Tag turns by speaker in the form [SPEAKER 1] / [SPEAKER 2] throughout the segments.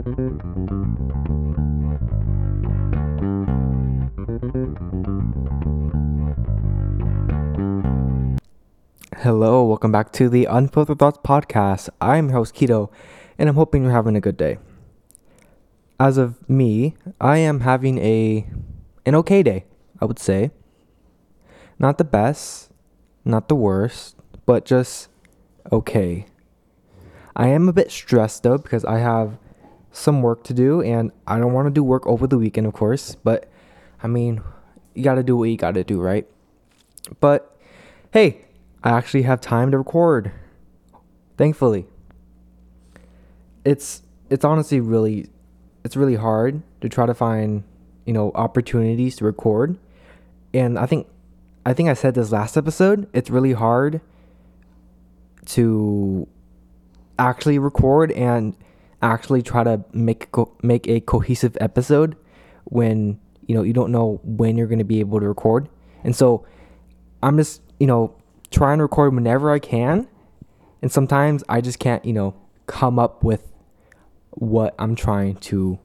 [SPEAKER 1] Hello, welcome back to the Unfiltered Thoughts podcast. I'm your host Keto, and I'm hoping you're having a good day. As of me, I am having a an okay day, I would say. Not the best, not the worst, but just okay. I am a bit stressed though because I have some work to do and I don't want to do work over the weekend, of course, but I mean, you got to do what you got to do, right? But hey, I actually have time to record. Thankfully. It's it's honestly really it's really hard to try to find, you know, opportunities to record. And I think I think I said this last episode, it's really hard to actually record and actually try to make co- make a cohesive episode when, you know, you don't know when you're going to be able to record. And so I'm just, you know, try and record whenever I can. And sometimes I just can't, you know, come up with what I'm trying to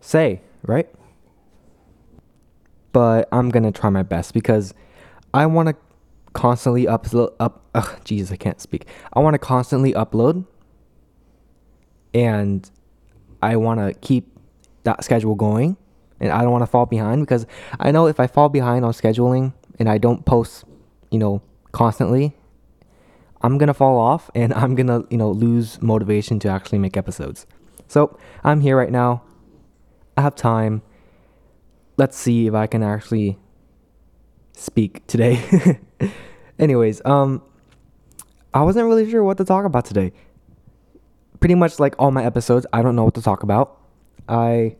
[SPEAKER 1] say, right? But I'm going to try my best because I want to constantly upload up ugh, Jesus, I can't speak. I want to constantly upload and I want to keep that schedule going and I don't want to fall behind because I know if I fall behind on scheduling and I don't post, you know, constantly, I'm going to fall off and I'm going to, you know, lose motivation to actually make episodes. So, I'm here right now. I have time. Let's see if I can actually speak today. Anyways, um I wasn't really sure what to talk about today. Pretty much like all my episodes, I don't know what to talk about. I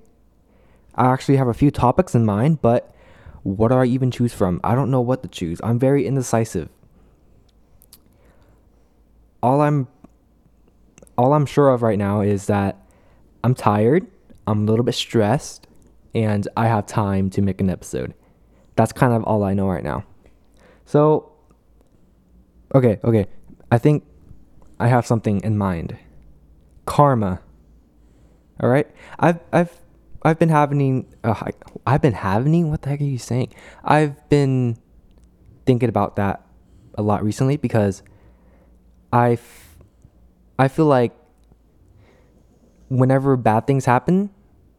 [SPEAKER 1] I actually have a few topics in mind, but what do I even choose from? I don't know what to choose. I'm very indecisive all I'm all I'm sure of right now is that I'm tired, I'm a little bit stressed, and I have time to make an episode. That's kind of all I know right now. So okay, okay. I think I have something in mind. Karma. All right? I've I've I've been having uh, I've been having what the heck are you saying? I've been thinking about that a lot recently because I, f- I feel like whenever bad things happen,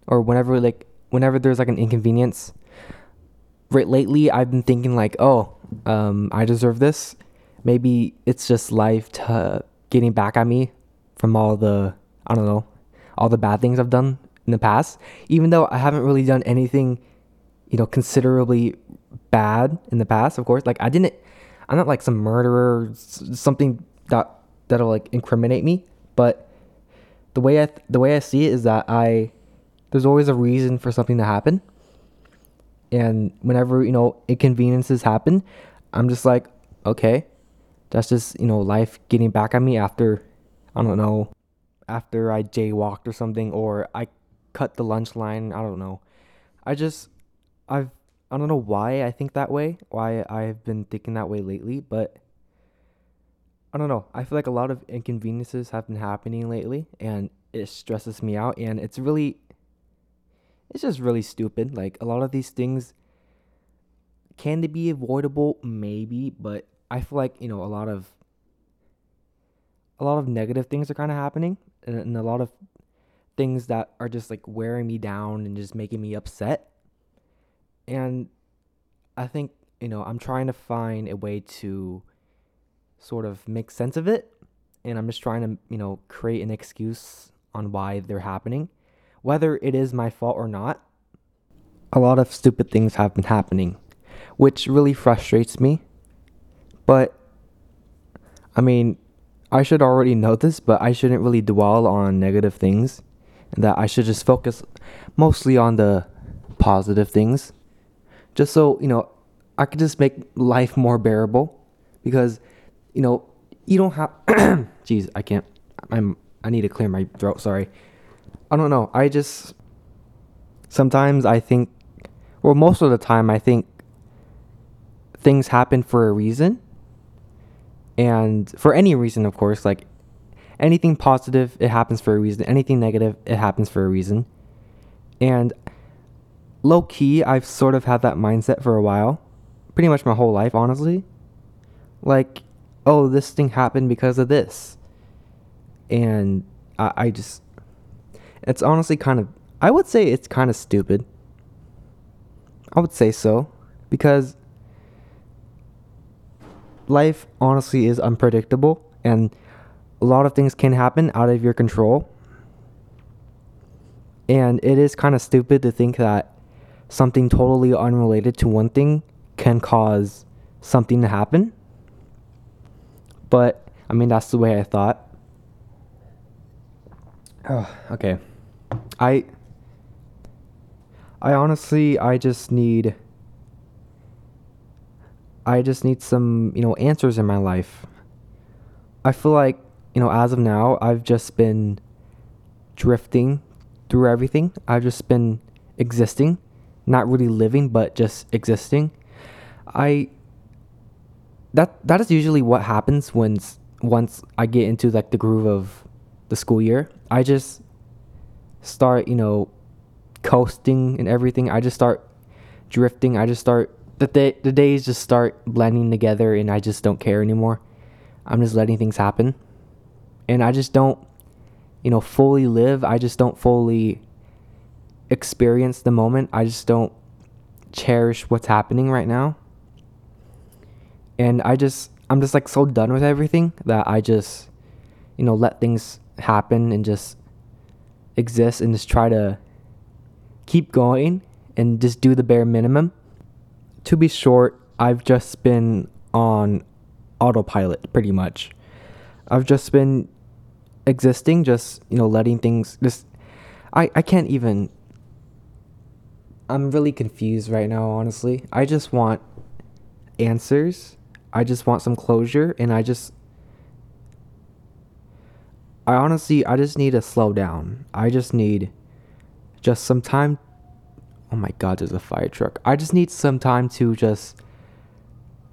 [SPEAKER 1] or whenever like whenever there's like an inconvenience, right lately I've been thinking like, oh, um, I deserve this. Maybe it's just life to getting back at me from all the I don't know, all the bad things I've done in the past. Even though I haven't really done anything, you know, considerably bad in the past. Of course, like I didn't. I'm not like some murderer, something that that'll like incriminate me. But the way I the way I see it is that I there's always a reason for something to happen. And whenever, you know, inconveniences happen, I'm just like, okay, that's just, you know, life getting back at me after I don't know, after I jaywalked or something or I cut the lunch line, I don't know. I just I've I don't know why I think that way, why I've been thinking that way lately, but I don't know. I feel like a lot of inconveniences have been happening lately and it stresses me out and it's really it's just really stupid. Like a lot of these things can they be avoidable? Maybe, but I feel like, you know, a lot of a lot of negative things are kind of happening and, and a lot of things that are just like wearing me down and just making me upset. And I think, you know, I'm trying to find a way to sort of make sense of it. And I'm just trying to, you know, create an excuse on why they're happening. Whether it is my fault or not, a lot of stupid things have been happening, which really frustrates me. But, I mean, I should already know this, but I shouldn't really dwell on negative things. And that I should just focus mostly on the positive things. Just so, you know, I could just make life more bearable. Because you know, you don't have. Jeez, I can't. I'm. I need to clear my throat. Sorry. I don't know. I just. Sometimes I think. Well, most of the time I think. Things happen for a reason. And for any reason, of course, like anything positive, it happens for a reason. Anything negative, it happens for a reason. And low key, I've sort of had that mindset for a while. Pretty much my whole life, honestly. Like, oh, this thing happened because of this. And I, I just, it's honestly kind of, I would say it's kind of stupid. I would say so. Because life honestly is unpredictable and a lot of things can happen out of your control. And it is kind of stupid to think that something totally unrelated to one thing can cause something to happen. But I mean, that's the way I thought. Oh, okay. I I honestly I just need I just need some, you know, answers in my life. I feel like, you know, as of now, I've just been drifting through everything. I've just been existing, not really living, but just existing. I that that is usually what happens when once I get into like the groove of the school year. I just start, you know, coasting and everything. I just start drifting. I just start the day, the days just start blending together and I just don't care anymore. I'm just letting things happen. And I just don't you know fully live. I just don't fully experience the moment. I just don't cherish what's happening right now. And I just I'm just like so done with everything that I just you know let things happen and just exist and just try to keep going and just do the bare minimum to be short, I've just been on autopilot pretty much. I've just been existing, just, you know, letting things just I, I can't even I'm really confused right now, honestly. I just want answers. I just want some closure and I just I honestly I just need to slow down. I just need just some time oh my god, there's a fire truck. I just need some time to just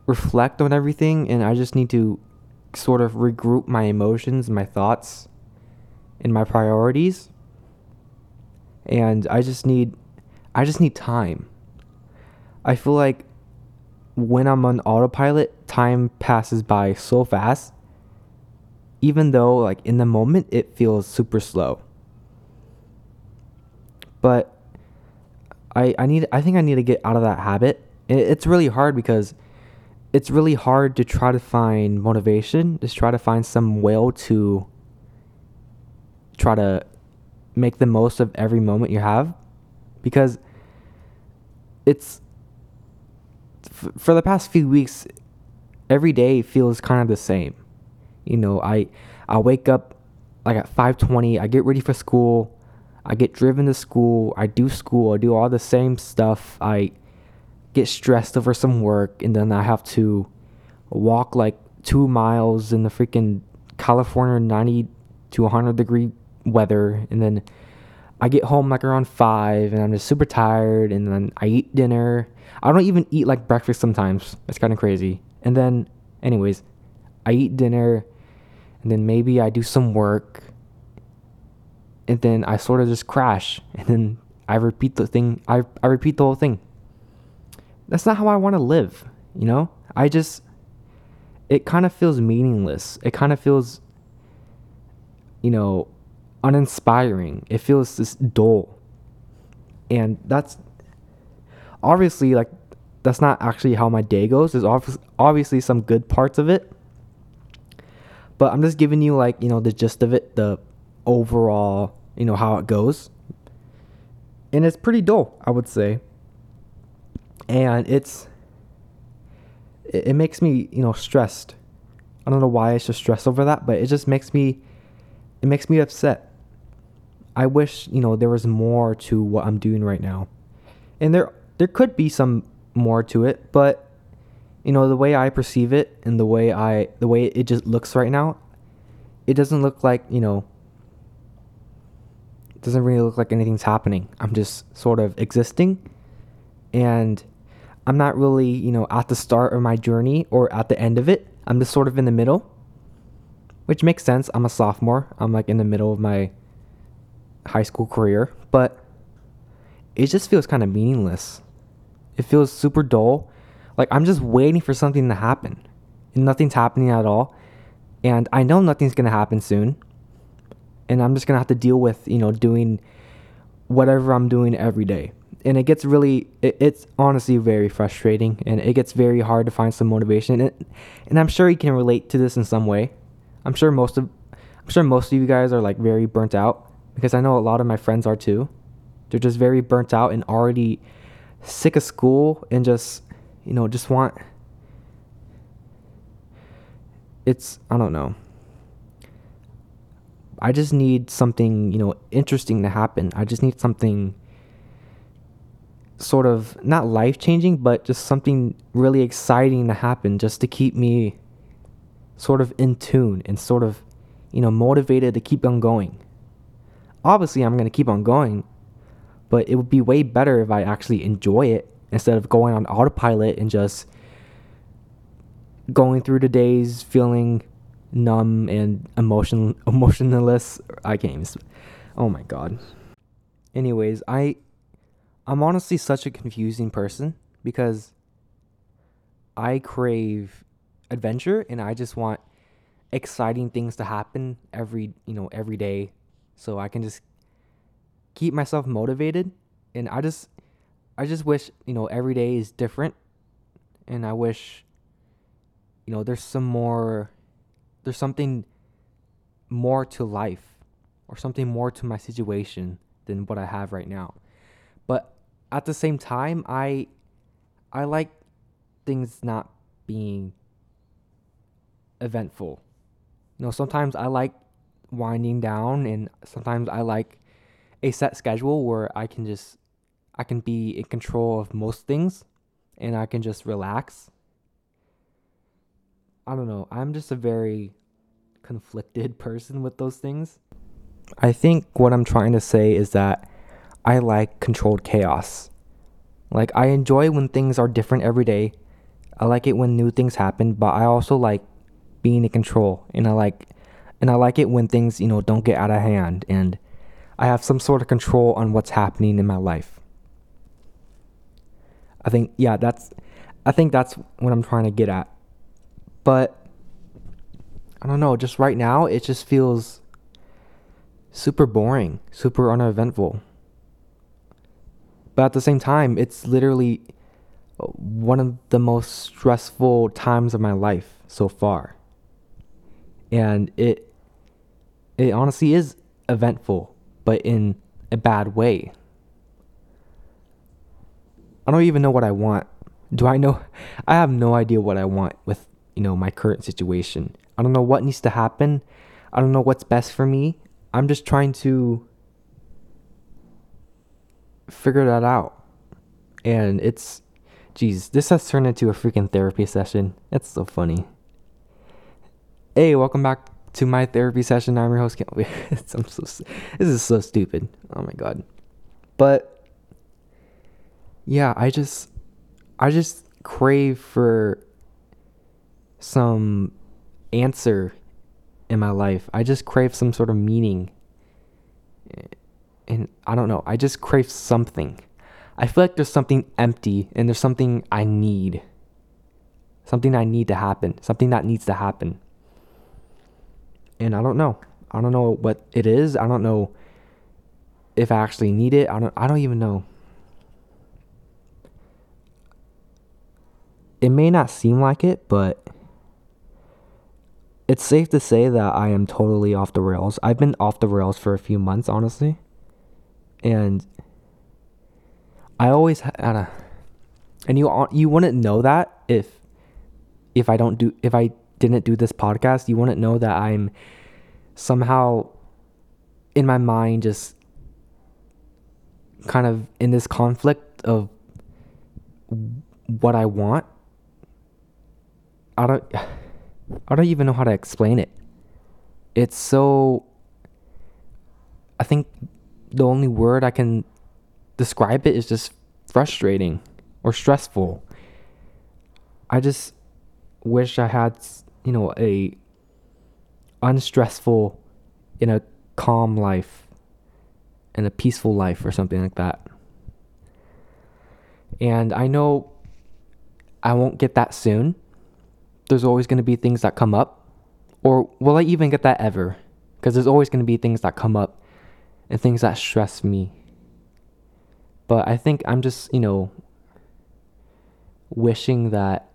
[SPEAKER 1] reflect on everything and I just need to sort of regroup my emotions, my thoughts, and my priorities. And I just need I just need time. I feel like when I'm on autopilot, time passes by so fast. Even though like in the moment it feels super slow. But I, I need I think I need to get out of that habit. it's really hard because it's really hard to try to find motivation, just try to find some will to try to make the most of every moment you have because it's for the past few weeks every day feels kind of the same. You know, I I wake up like at 5:20, I get ready for school, I get driven to school, I do school, I do all the same stuff. I get stressed over some work and then I have to walk like 2 miles in the freaking California 90 to 100 degree weather and then I get home like around 5 and I'm just super tired and then I eat dinner. I don't even eat like breakfast sometimes. It's kind of crazy. And then anyways, I eat dinner and then maybe I do some work and then I sort of just crash and then I repeat the thing I I repeat the whole thing. That's not how I want to live, you know? I just it kind of feels meaningless. It kind of feels you know, uninspiring. It feels just dull. And that's obviously like that's not actually how my day goes. There's obviously some good parts of it. But I'm just giving you like, you know, the gist of it, the overall, you know, how it goes. And it's pretty dull, I would say. And it's it, it makes me, you know, stressed. I don't know why I should stress over that, but it just makes me it makes me upset. I wish, you know, there was more to what I'm doing right now. And there there could be some more to it, but you know, the way I perceive it and the way I the way it just looks right now, it doesn't look like, you know, doesn't really look like anything's happening. I'm just sort of existing and I'm not really, you know, at the start of my journey or at the end of it. I'm just sort of in the middle, which makes sense. I'm a sophomore. I'm like in the middle of my high school career, but it just feels kind of meaningless. It feels super dull. Like I'm just waiting for something to happen. And nothing's happening at all. And I know nothing's going to happen soon. And I'm just to have to deal with, you know, doing whatever I'm doing every day. And it gets really, it, it's honestly very frustrating and it gets very hard to find some motivation. And, and I'm sure you can relate to this in some way. I'm sure most of, I'm sure most of you guys are like very burnt out because I know a lot of my friends are too. They're just very burnt out and already sick of school and just, you know, just want, it's, I don't know. I just need something, you know, interesting to happen. I just need something sort of not life changing, but just something really exciting to happen just to keep me sort of in tune and sort of, you know, motivated to keep on going. Obviously, I'm going to keep on going, but it would be way better if I actually enjoy it instead of going on autopilot and just going through the days feeling numb and emotion emotionless. I can't even. Oh my god. Anyways, I I'm honestly such a confusing person because I crave adventure and I just want exciting things to happen every, you know, every day so I can just keep myself motivated and I just I just wish, you know, every day is different and I wish you know, there's some more there's something more to life or something more to my situation than what I have right now. But at the same time, I I like things not being eventful. You know, sometimes I like winding down and sometimes I like a set schedule where I can just I can be in control of most things and I can just relax I don't know. I'm just a very conflicted person with those things. I think what I'm trying to say is that I like controlled chaos. Like, I enjoy when things are different every day. I like it when new things happen, but I also like being in control. And I like and I like it when things, you know, don't get out of hand and I have some sort of control on what's happening in my life. I think yeah, that's I think that's what I'm trying to get at. But I don't know, just right now it just feels super boring, super uneventful. But at the same time, it's literally uh, one of the most stressful times of my life so far. And it it honestly is eventful, but in a bad way. I don't even know what I want. Do I know? I have no idea what I want with you know, my current situation. I don't know what needs to happen. I don't know what's best for me. I'm just trying to figure that out. And it's, geez, this has turned into a freaking therapy session. It's so funny. Hey, welcome back to my therapy session. I'm your host. I'm so, this is so stupid. Oh my god. But yeah, I just, I just crave for some answer in my life. I just crave some sort of meaning. Eh, and I don't know, I just crave something. I feel like there's something empty and there's something I need. Something I need to happen, something that needs to happen. And I don't know. I don't know what it is. I don't know if I actually need it. I don't I don't even know. It may not seem like it, but it's safe to say that I am totally off the rails. I've been off the rails for a few months, honestly. And I always had a, and you you wouldn't know that if if I don't do if I didn't do this podcast, you wouldn't know that I'm somehow in my mind just kind of in this conflict of what I want. I don't I don't even know how to explain it. It's so. I think the only word I can describe it is just frustrating or stressful. I just wish I had, you know, a unstressful in a calm life and a peaceful life or something like that. And I know I won't get that soon. There's always going to be things that come up. Or will I even get that ever? Because there's always going to be things that come up and things that stress me. But I think I'm just, you know, wishing that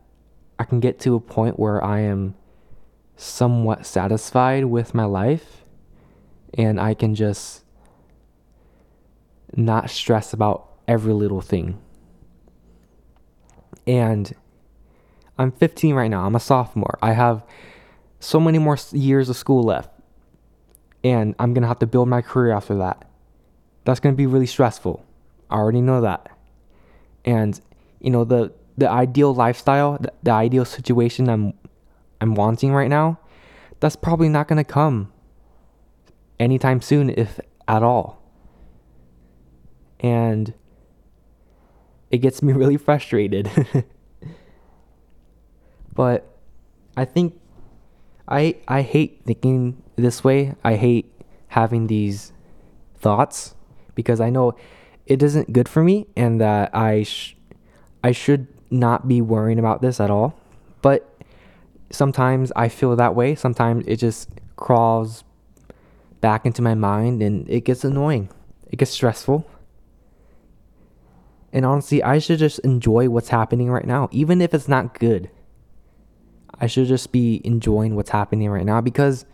[SPEAKER 1] I can get to a point where I am somewhat satisfied with my life and I can just not stress about every little thing. And I'm 15 right now. I'm a sophomore. I have so many more years of school left. And I'm going to have to build my career after that. That's going to be really stressful. I already know that. And you know the the ideal lifestyle, the, the ideal situation I'm I'm wanting right now, that's probably not going to come anytime soon if at all. And it gets me really frustrated. but I think I I hate thinking this way. I hate having these thoughts because I know it isn't good for me and that I sh- I should not be worrying about this at all. But sometimes I feel that way. Sometimes it just crawls back into my mind and it gets annoying. It gets stressful. And honestly, I should just enjoy what's happening right now, even if it's not good. I should just be enjoying what's happening right now because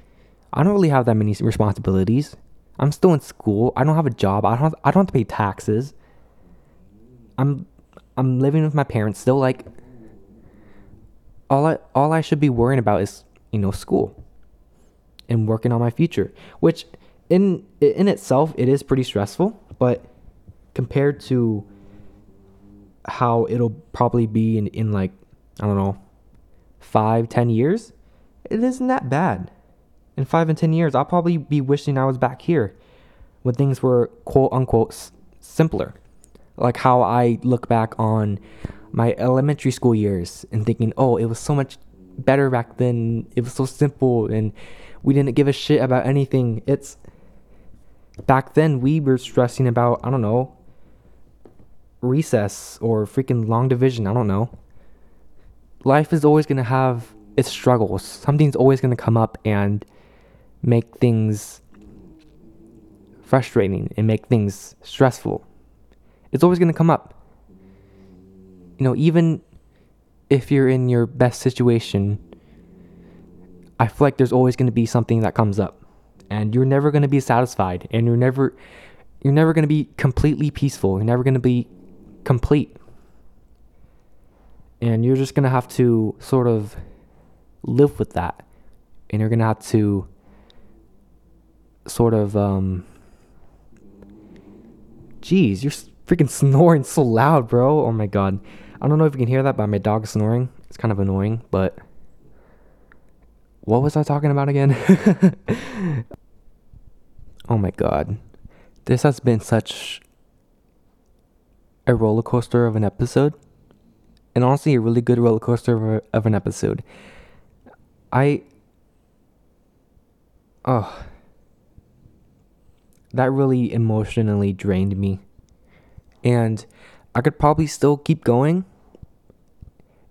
[SPEAKER 1] I don't really have that many responsibilities. I'm still in school. I don't have a job. I don't have, I don't have to pay taxes. I'm I'm living with my parents still like all I all I should be worrying about is, you know, school and working on my future, which in in itself it is pretty stressful, but compared to how it'll probably be in, in like I don't know five ten years, it isn't that bad. In five and ten years, I'll probably be wishing I was back here when things were quote unquote simpler, like how I look back on my elementary school years and thinking, oh, it was so much better back then. It was so simple and we didn't give a shit about anything. It's back then we were stressing about, I don't know, recess or freaking long division. I don't know. Life is always going to have its struggles. Something's always going to come up and make things frustrating and make things stressful. It's always going to come up you know, even if you're in your best situation, I feel like there's always going to be something that comes up and you're never going to be satisfied and you're never you're never going to be completely peaceful. You're never going to be complete. And you're just going to have to sort of live with that. And you're going to have to sort of um Jeez, you're freaking snoring so loud, bro. Oh my god. I don't know if you can hear that, but my dog is snoring. It's kind of annoying, but what was I talking about again? oh my god. This has been such a roller coaster of an episode. And honestly, a really good roller coaster of, of an episode. I. Oh. That really emotionally drained me. And I could probably still keep going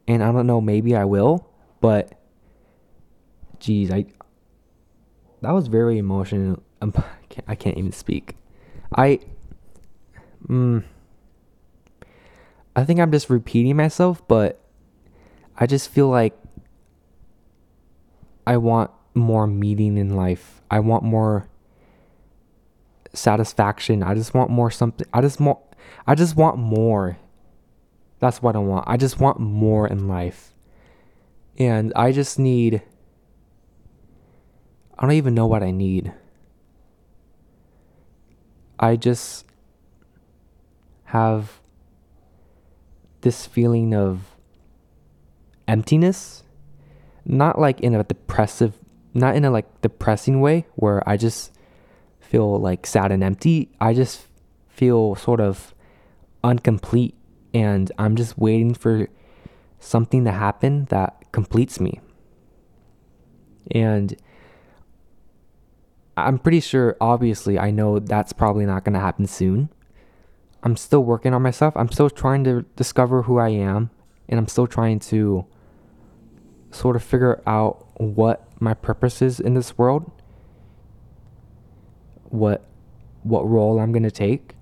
[SPEAKER 1] and I don't know, maybe I will, but geez, I that was very emotional. Um, I can't even speak. I, mm, I think I'm just repeating myself, but I just feel like I want more meaning in life. I want more satisfaction. I just want more something. I just want. I just want more that's what I want. I just want more in life. And I just need. I don't even know what I need. I just have this feeling of emptiness. Not like in a depressive, not in a like depressing way where I just feel like sad and empty. I just feel sort of incomplete and I'm just waiting for something to happen that completes me. And I'm pretty sure, obviously, I know that's probably not going to happen soon. I'm still working on myself. I'm still trying to discover who I am. And I'm still trying to sort of figure out what my purpose is in this world. What what role I'm going to take.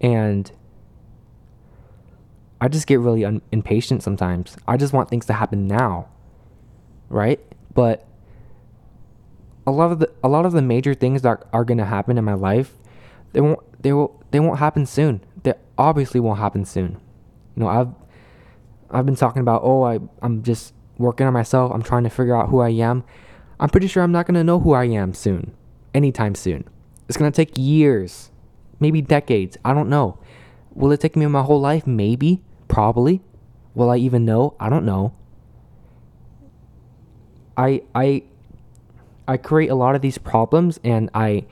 [SPEAKER 1] And I just get really un- impatient sometimes. I just want things to happen now. Right? But a lot of the a lot of the major things that are going to happen in my life, they won't they will they won't happen soon. They obviously won't happen soon. You know, I've I've been talking about oh I I'm just working on myself. I'm trying to figure out who I am. I'm pretty sure I'm not to know who I am soon. Anytime soon. It's to take years, maybe decades. I don't know. Will it take me my whole life? Maybe, probably. Will I even know? I don't know. I I I create a lot of these problems and I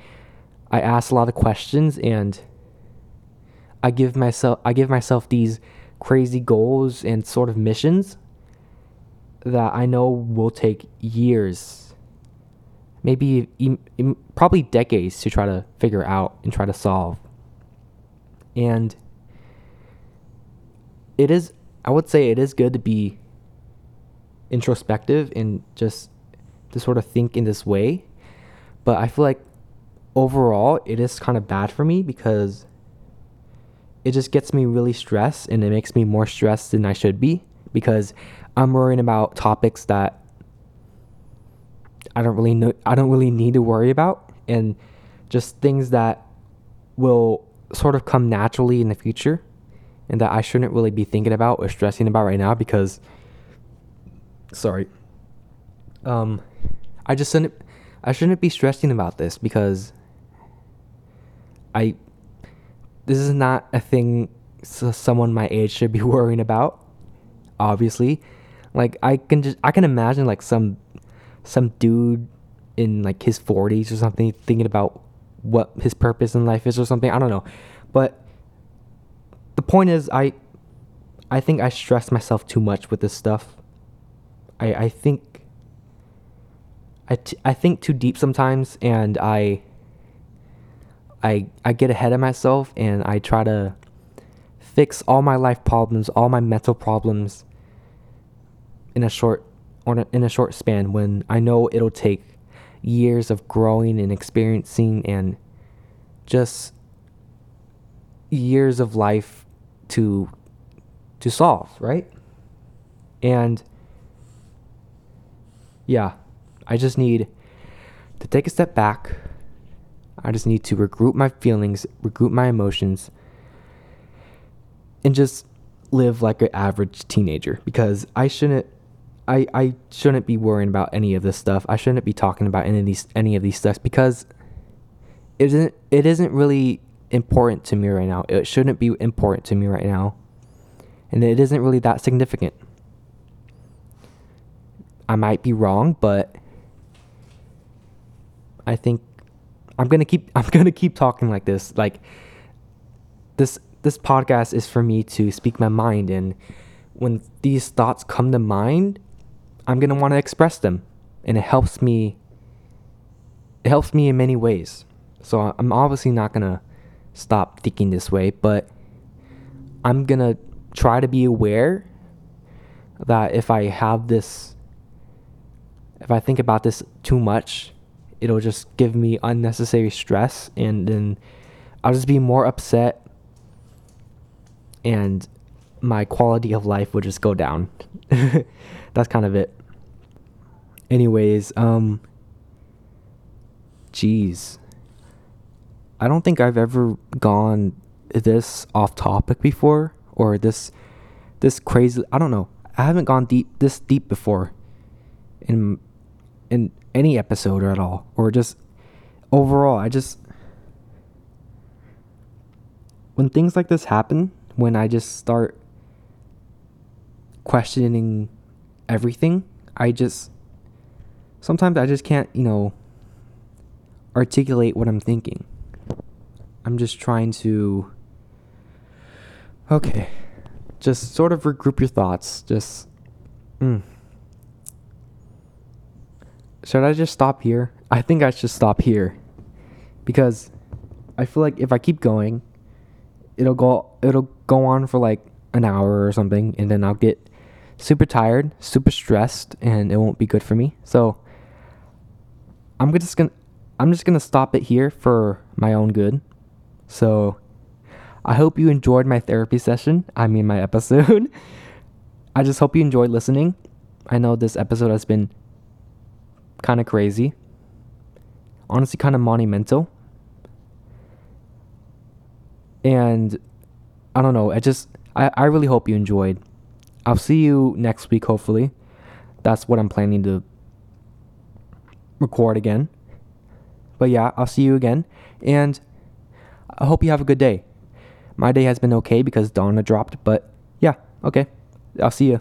[SPEAKER 1] I ask a lot of questions and I give myself I give myself these crazy goals and sort of missions that I know will take years maybe probably decades to try to figure out and try to solve and it is I would say it is good to be introspective and just to sort of think in this way. But I feel like overall it is kind of bad for me because it just gets me really stressed and it makes me more stressed than I should be because I'm worrying about topics that I don't really know I don't really need to worry about and just things that will sort of come naturally in the future and that I shouldn't really be thinking about or stressing about right now because sorry um I just shouldn't I shouldn't be stressing about this because I this is not a thing someone my age should be worrying about. Obviously, like I can just I can imagine like some some dude in like his 40s or something thinking about what his purpose in life is or something. I don't know. But the point is I I think I stress myself too much with this stuff. I I think I, t- I think too deep sometimes and I I I get ahead of myself and I try to fix all my life problems, all my mental problems in a short or in a short span when I know it'll take years of growing and experiencing and just years of life to to solve, right? And yeah, I just need to take a step back. I just need to regroup my feelings, regroup my emotions, and just live like an average teenager because I shouldn't I, I shouldn't be worrying about any of this stuff. I shouldn't be talking about any of these any of these stuff because it isn't it isn't really important to me right now. It shouldn't be important to me right now. And it isn't really that significant. I might be wrong, but I think I'm gonna keep I'm gonna keep talking like this. Like this this podcast is for me to speak my mind and when these thoughts come to mind, I'm gonna want to express them. And it helps me it helps me in many ways. So I'm obviously not gonna stop thinking this way, but I'm gonna try to be aware that if I have this if I think about this too much, it'll just give me unnecessary stress and then I'll just be more upset and my quality of life would just go down. That's kind of it. Anyways, um jeez. I don't think I've ever gone this off topic before or this this crazy I don't know. I haven't gone deep this deep before in in any episode or at all or just overall i just when things like this happen when i just start questioning everything i just sometimes i just can't you know articulate what i'm thinking. I'm just trying to okay just sort of regroup your thoughts just mm should I just stop here? I think I should stop here because I feel like if I keep going, it'll go it'll go on for like an hour or something and then I'll get super tired, super stressed and it won't be good for me. So I'm just going to I'm just going to stop it here for my own good. So I hope you enjoyed my therapy session. I mean my episode. I just hope you enjoyed listening. I know this episode has been kind of crazy. Honestly kind of monumental. And I don't know, I just I, I really hope you enjoyed. I'll see you next week hopefully. That's what I'm planning to record again. But yeah, I'll see you again and I hope you have a good day. My day has been okay because Donna dropped, but yeah, okay. I'll see you.